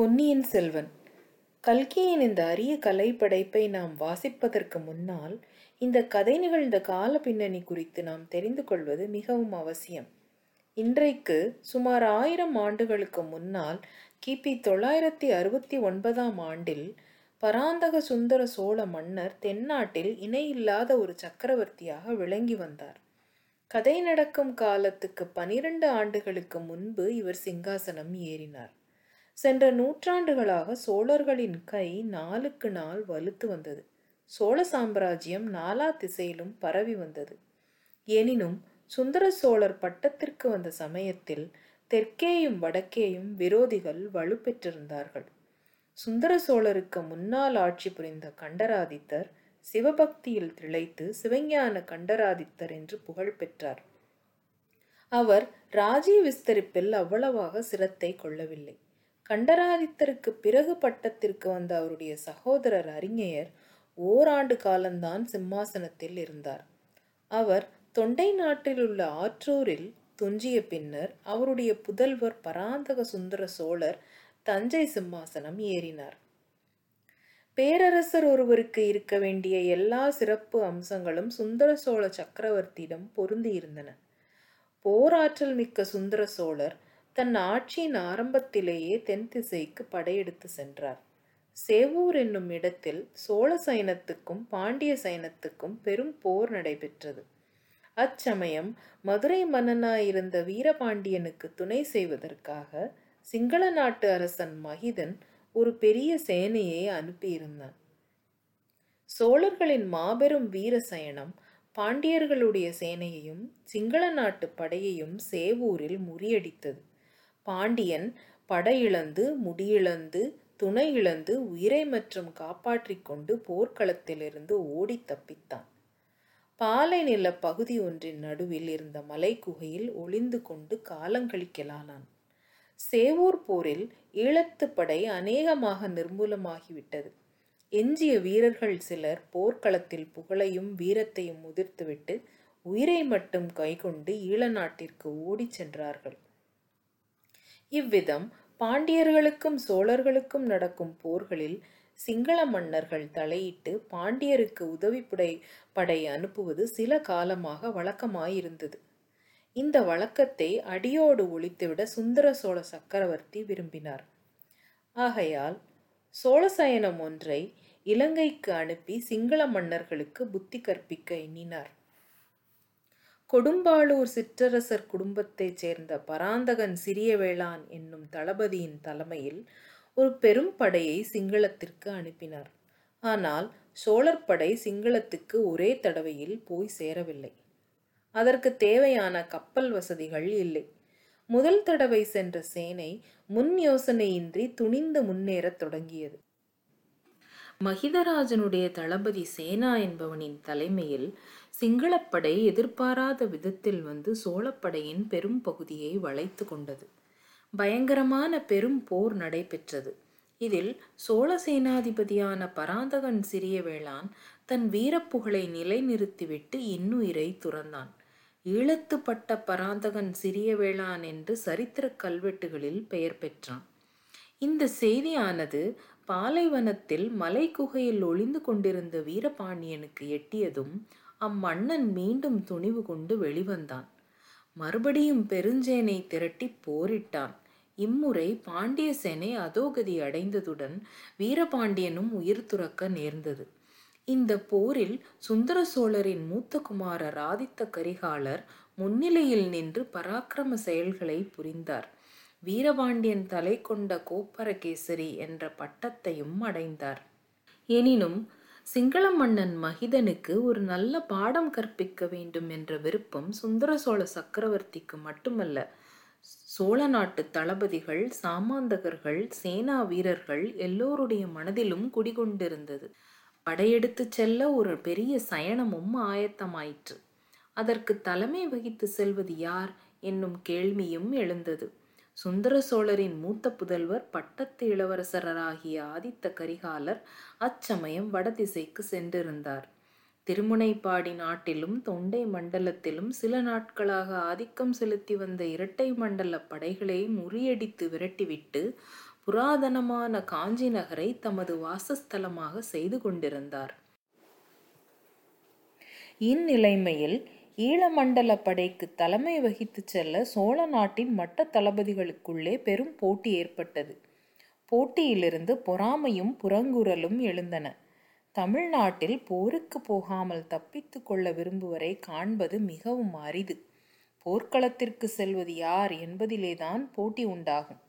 பொன்னியின் செல்வன். கல்கியின் இந்த அரிய கலைப்படைப்பை நாம் வாசிப்பதற்கு முன்னால் இந்த கதை நிகழ்ந்த கால பின்னணி குறித்து நாம் தெரிந்து கொள்வது மிகவும் அவசியம். இன்றைக்கு சுமார் ஆயிரம் ஆண்டுகளுக்கு முன்னால் கிபி தொள்ளாயிரத்தி அறுபத்தி ஒன்பதாம் ஆண்டில் பராந்தக சுந்தர சோழ மன்னர் தென்னாட்டில் இணையில்லாத ஒரு சக்கரவர்த்தியாக விளங்கி வந்தார். கதை நடக்கும் காலத்துக்கு பனிரெண்டு ஆண்டுகளுக்கு முன்பு இவர் சிங்காசனம் ஏறினார். சென்ற நூற்றாண்டுகளாக சோழர்களின் கை நாளுக்கு நாள் வலுத்து வந்தது. சோழ சாம்ராஜ்யம் நாலா திசையிலும் பரவி வந்தது. எனினும் சுந்தர சோழர் பட்டத்திற்கு வந்த சமயத்தில் தெற்கேயும் வடக்கேயும் விரோதிகள் வலுப்பெற்றிருந்தார்கள். சுந்தர சோழருக்கு முன்னால் ஆட்சி புரிந்த கண்டராதித்தர் சிவபக்தியில் திளைத்து சிவஞான கண்டராதித்தர் என்று புகழ் பெற்றார். அவர் ராஜ்ய விஸ்தரிப்பில் அவ்வளவாக சிரத்தை கொள்ளவில்லை. கண்டராதித்தருக்கு பிறகு பட்டத்திற்கு வந்த அவருடைய சகோதரர் அறிஞர் ஓராண்டு காலம்தான் சிம்மாசனத்தில் இருந்தார். அவர் தொண்டை நாட்டில் உள்ள ஆற்றூரில் துஞ்சிய பின்னர் அவருடைய புதல்வர் பராந்தக சுந்தர சோழர் தஞ்சை சிம்மாசனம் ஏறினார். பேரரசர் ஒருவருக்கு இருக்க வேண்டிய எல்லா சிறப்பு அம்சங்களும் சுந்தர சோழ சக்கரவர்த்தியிடம் பொருந்தியிருந்தன. போராற்றல் மிக்க சுந்தர சோழர் தன் ஆட்சியின் ஆரம்பத்திலேயே தென் திசைக்கு படையெடுத்து சென்றார். சேவூர் என்னும் இடத்தில் சோழ சைனத்துக்கும் பாண்டிய சைனத்துக்கும் பெரும் போர் நடைபெற்றது. அச்சமயம் மதுரை மன்னனாயிருந்த வீரபாண்டியனுக்கு துணை செய்வதற்காக சிங்கள நாட்டு அரசன் மகிதன் ஒரு பெரிய சேனையை அனுப்பியிருந்தான். சோழர்களின் மாபெரும் வீர சயனம் பாண்டியர்களுடைய சேனையையும் சிங்கள நாட்டு படையையும் சேவூரில் முறியடித்தது. பாண்டியன் படையிழந்து முடியிழந்து துணை இழந்து உயிரை மற்றும் காப்பாற்றிக் கொண்டு போர்க்களத்திலிருந்து ஓடி தப்பித்தான். பாலை நில பகுதி ஒன்றின் நடுவில் இருந்த மலை குகையில் ஒளிந்து கொண்டு காலங்கழிக்கலானான் சேவூர் போரில் ஈழத்து படை அநேகமாக நிர்மூலமாகிவிட்டது. எஞ்சிய வீரர்கள் சிலர் போர்க்களத்தில் புகழையும் வீரத்தையும் முதிர்த்துவிட்டு உயிரை மட்டும் கைகொண்டு ஈழ நாட்டிற்கு ஓடிச் சென்றார்கள். இவ்விதம் பாண்டியர்களுக்கும் சோழர்களுக்கும் நடக்கும் போர்களில் சிங்கள மன்னர்கள் தலையிட்டு பாண்டியருக்கு உதவிப்படை படை அனுப்புவது சில காலமாக வழக்கமாயிருந்தது. இந்த வழக்கத்தை அடியோடு ஒழித்துவிட சுந்தர சோழ சக்கரவர்த்தி விரும்பினார். ஆகையால் சோழசயனம் ஒன்றை இலங்கைக்கு அனுப்பி சிங்கள மன்னர்களுக்கு புத்தி கற்பிக்க எண்ணினார். கொடும்பாளூர் சிற்றரசர் குடும்பத்தைச் சேர்ந்த பராந்தகன் சிறிய வேளான் என்னும் தளபதியின் தலைமையில் ஒரு பெரும் படையை சிங்களத்திற்கு அனுப்பினார். ஆனால் சோழர் படை சிங்களத்துக்கு ஒரே தடவையில் போய் சேரவில்லை. அதற்கு தேவையான கப்பல் வசதிகள் இல்லை. முதல் தடவை சென்ற சேனை முன் யோசனையின்றி துணிந்து முன்னேறத் தொடங்கியது. மகிதராஜனுடைய தளபதி சேனா என்பவனின் தலைமையில் சிங்களப்படை எதிர்பாராத விதத்தில் வந்து சோழப்படையின் பெரும் பகுதியை வளைத்து கொண்டது. பயங்கரமான பெரும் போர் நடைபெற்றது. இதில் சோழ சேனாதிபதியான பராந்தகன் சிறிய வேளான் தன் வீரப்புகழை நிலைநிறுத்திவிட்டு இன்னுயிரை துறந்தான். ஈழத்துப்பட்ட பராந்தகன் சிறிய வேளான் என்று சரித்திர கல்வெட்டுகளில் பெயர் பெற்றான். இந்த செய்தியானது பாலைவனத்தில் மலை குகையில் ஒளிந்து கொண்டிருந்த வீரபாண்டியனுக்கு எட்டியதும் அம்மன்னன் மீண்டும் துணிவு கொண்டு வெளிவந்தான். மறுபடியும் பெருஞ்சேனை திரட்டி போரிட்டான். இம்முறை பாண்டிய சேனை அதோகதி அடைந்ததுடன் வீரபாண்டியனும் உயிர் துறக்க நேர்ந்தது. இந்த போரில் சுந்தர சோழரின் மூத்த குமாரர் ஆதித்த கரிகாலர் முன்னிலையில் நின்று பராக்கிரம செயல்களை புரிந்தார். வீரபாண்டியன் தலை கொண்ட கோப்பரகேசரி என்ற பட்டத்தையும் அடைந்தார். எனினும் சிங்கள மன்னன் மகிதனுக்கு ஒரு நல்ல பாடம் கற்பிக்க வேண்டும் என்ற விருப்பம் சுந்தர சோழ சக்கரவர்த்திக்கு மட்டுமல்ல. சோழ நாட்டு தளபதிகள் சாமாந்தகர்கள் சேனா வீரர்கள் எல்லோருடைய மனதிலும் குடிகொண்டிருந்தது. படையெடுத்து செல்ல ஒரு பெரிய சயனமும் ஆயத்தமாயிற்று. அதற்கு தலைமை வகித்து செல்வது யார்? என்னும் கேள்வியும் எழுந்தது. சுந்தர சோழரின் மூத்த புதல்வர் பட்டத்து இளவரசராகிய ஆதித்த கரிகாலர் அச்சமயம் வடதிசைக்கு சென்றிருந்தார். திருமுனைப்பாடி நாட்டிலும் தொண்டை மண்டலத்திலும் சில நாட்களாக ஆதிக்கம் செலுத்தி வந்த இரட்டை மண்டல படைகளை முறியடித்து விரட்டிவிட்டு புராதனமான காஞ்சி நகரை தமது வாசஸ்தலமாக செய்து கொண்டிருந்தார். இந்நிலைமையில் ஈழமண்டல படைக்கு தலைமை வகித்துச் செல்ல சோழ நாட்டின் மட்ட தளபதிகளுக்குள்ளே பெரும் போட்டி ஏற்பட்டது. போட்டியிலிருந்து பொறாமையும் புறங்குரலும் எழுந்தன. தமிழ்நாட்டில் போருக்கு போகாமல் தப்பித்து கொள்ள விரும்புவரை காண்பது மிகவும் அரிது. போர்க்களத்திற்கு செல்வது யார் என்பதிலேதான் போட்டி உண்டாகும்.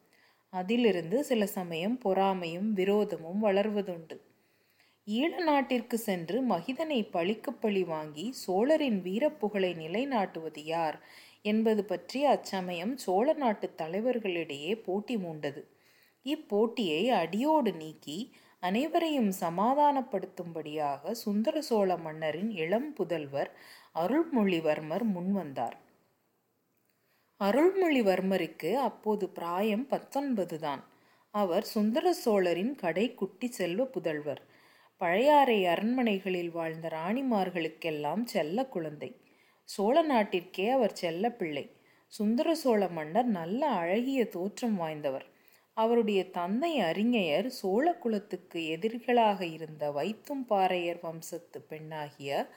அதிலிருந்து சில சமயம் பொறாமையும் விரோதமும் வளர்வதுண்டு. ஈழ நாட்டிற்கு சென்று மகிதனை பழிக்கு பழி வாங்கி சோழரின் வீரப்புகழை நிலைநாட்டுவது யார் என்பது பற்றி அச்சமயம் சோழ நாட்டு தலைவர்களிடையே போட்டி மூண்டது. இப்போட்டியை அடியோடு நீக்கி அனைவரையும் சமாதானப்படுத்தும்படியாக சுந்தர சோழ மன்னரின் இளம் புதல்வர் அருள்மொழிவர்மர் முன்வந்தார். அருள்மொழிவர்மருக்கு அப்போது பிராயம் பத்தொன்பது தான். அவர் சுந்தர சோழரின் கடைக்குட்டி செல்வ புதல்வர். பழையாறை அரண்மனைகளில் வாழ்ந்த ராணிமார்களுக்கெல்லாம் செல்ல குழந்தை. சோழ நாட்டிற்கே அவர் செல்ல பிள்ளை. சுந்தர சோழ மன்னர் நல்ல அழகிய தோற்றம் வாய்ந்தவர். அவருடைய தந்தை அறிஞர் சோழ குலத்துக்கு எதிரிகளாக இருந்த வைத்தும் பாறையர் வம்சத்து பெண்ணாகிய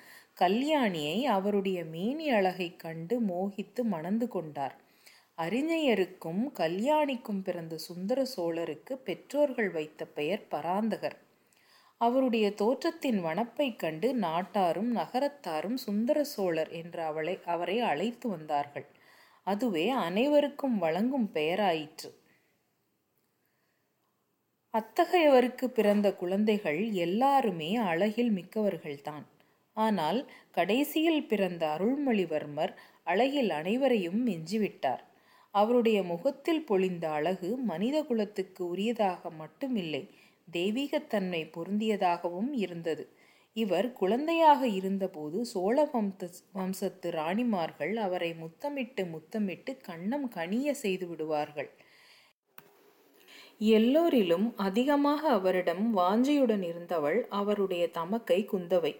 கல்யாணியை அவருடைய மேனி அழகை கண்டு மோகித்து மணந்து கொண்டார். அறிஞருக்கும் கல்யாணிக்கும் பிறந்த சுந்தர சோழருக்கு பெற்றோர்கள் வைத்த பெயர் பராந்தகர். அவருடைய தோற்றத்தின் வனப்பைக் கண்டு நாட்டாரும் நகரத்தாரும் சுந்தர சோழர் என்று அவளை அவரை அழைத்து வந்தார்கள். அதுவே அனைவருக்கும் வழங்கும் பெயராயிற்று. அத்தகையவருக்கு பிறந்த குழந்தைகள் எல்லாருமே அழகில் மிக்கவர்கள்தான். ஆனால் கடைசியில் பிறந்த அருள்மொழிவர்மர் அழகில் அனைவரையும் மிஞ்சிவிட்டார். அவருடைய முகத்தில் பொழிந்த அழகு மனித குலத்துக்கு உரியதாக மட்டுமில்லை தெய்வீகத்தன்மை பொருந்தியதாகவும் இருந்தது. இவர் குழந்தையாக இருந்தபோது சோழ வம்ச வம்சத்து ராணிமார்கள் அவரை முத்தமிட்டு முத்தமிட்டு கண்ணம் கனிய செய்து விடுவார்கள். எல்லோரிலும் அதிகமாக அவரிடம் வாஞ்சியுடன் இருந்தவள் அவருடைய தமக்கை குந்தவை.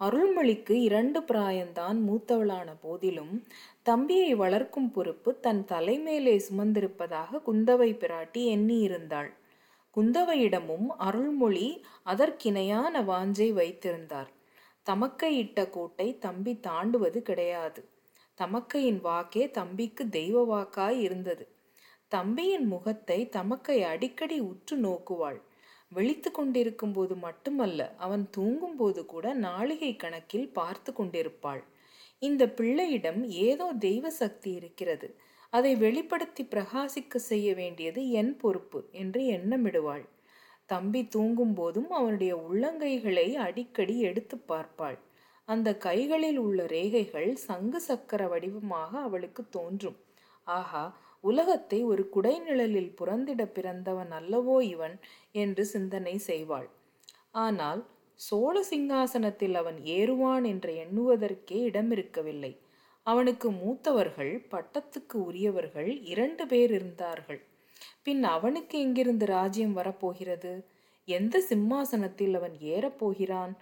அருள்மொழிக்கு இரண்டு பிராயந்தான் மூத்தவளான போதிலும் தம்பியை வளர்க்கும் பொறுப்பு தன் தலைமேலே சுமந்திருப்பதாக குந்தவை பிராட்டி எண்ணியிருந்தாள். குந்தவையிடமும் அருள்மொழி அதற்கிணையான வாஞ்சை வைத்திருந்தார். தமக்கையிட்ட கோட்டை தம்பி தாண்டுவது கிடையாது. தமக்கையின் வாக்கே தம்பிக்கு தெய்வ வாக்காய் இருந்தது. தம்பியின் முகத்தை தமக்கை அடிக்கடி உற்று நோக்குவாள். விழித்து கொண்டிருக்கும் போது மட்டுமல்ல அவன் தூங்கும் போது கூட நாளிகை கணக்கில் பார்த்து கொண்டிருப்பாள். இந்த பிள்ளையிடம் ஏதோ தெய்வ சக்தி இருக்கிறது. அதை வெளிப்படுத்தி பிரகாசிக்க செய்ய வேண்டியது என் பொறுப்பு என்று எண்ணமிடுவாள். தம்பி தூங்கும் போதும் அவனுடைய உள்ளங்கைகளை அடிக்கடி எடுத்து பார்ப்பாள். அந்த கைகளில் உள்ள ரேகைகள் சங்கு சக்கர வடிவமாக அவளுக்கு தோன்றும். ஆஹா உலகத்தை ஒரு குடைநிழலில் புறந்திட பிறந்தவன் அல்லவோ இவன் என்று சிந்தனை செய்வாள். ஆனால் சோழ சிங்காசனத்தில் அவன் ஏறுவான் என்று எண்ணுவதற்கே இடமிருக்கவில்லை. அவனுக்கு மூத்தவர்கள் பட்டத்துக்கு உரியவர்கள் இரண்டு பேர் இருந்தார்கள். பின் அவனுக்கு எங்கிருந்து ராஜ்யம் வரப்போகிறது? எந்த சிம்மாசனத்தில் அவன் ஏறப்போகிறான்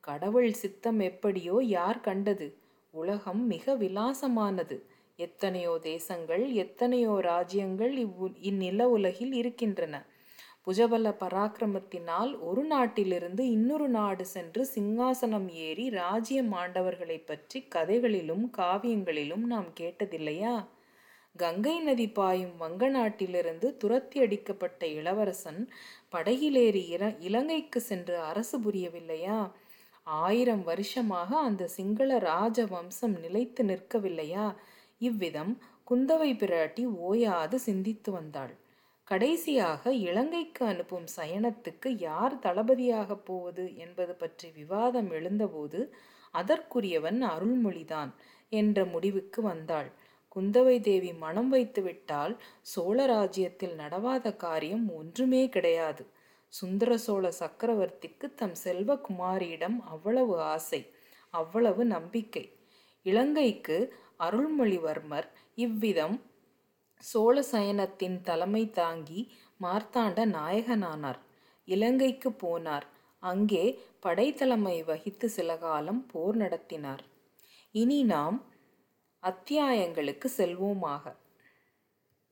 கடவுள் சித்தம் எப்படியோ யார் கண்டது? உலகம் மிக விலாசமானது. எத்தனையோ தேசங்கள் எத்தனையோ ராஜ்யங்கள் இவ்வு இந்நில உலகில் இருக்கின்றன. புஜபல பராக்கிரமத்தினால் ஒரு நாட்டிலிருந்து இன்னொரு நாடு சென்று சிங்காசனம் ஏறி ராஜ்யம் ஆண்டவர்களை பற்றி கதைகளிலும் காவியங்களிலும் நாம் கேட்டதில்லையா? கங்கை நதி பாயும் வங்க நாட்டிலிருந்து துரத்தி அடிக்கப்பட்ட இளவரசன் படகிலேறி இர இலங்கைக்கு சென்று அரசு புரியவில்லையா? ஆயிரம் வருஷமாக அந்த சிங்கள ராஜ வம்சம் நிலைத்து நிற்கவில்லையா? இவ்விதம் குந்தவை பிராட்டி ஓயாது சிந்தித்து வந்தாள். கடைசியாக இலங்கைக்கு அனுப்பும் சயனத்துக்கு யார் தளபதியாகப் போவது என்பது பற்றி விவாதம் எழுந்தபோது அதற்குரியவன் அருள்மொழிதான் என்ற முடிவுக்கு வந்தாள். குந்தவை தேவி மனம் வைத்துவிட்டால் சோழ ராஜ்யத்தில் நடவாத காரியம் ஒன்றுமே கிடையாது. சுந்தர சோழ சக்கரவர்த்திக்கு தம் செல்வகுமாரியிடம் அவ்வளவு ஆசை அவ்வளவு நம்பிக்கை. இலங்கைக்கு அருள்மொழிவர்மர் இவ்விதம் சோழ சயனத்தின் தலைமை தாங்கி மார்த்தாண்ட நாயகனானார். இலங்கைக்கு போனார். அங்கே படைத்தலைமை வகித்து சில காலம் போர் நடத்தினார். இனி நாம் அத்தியாயங்களுக்கு செல்வோமாக.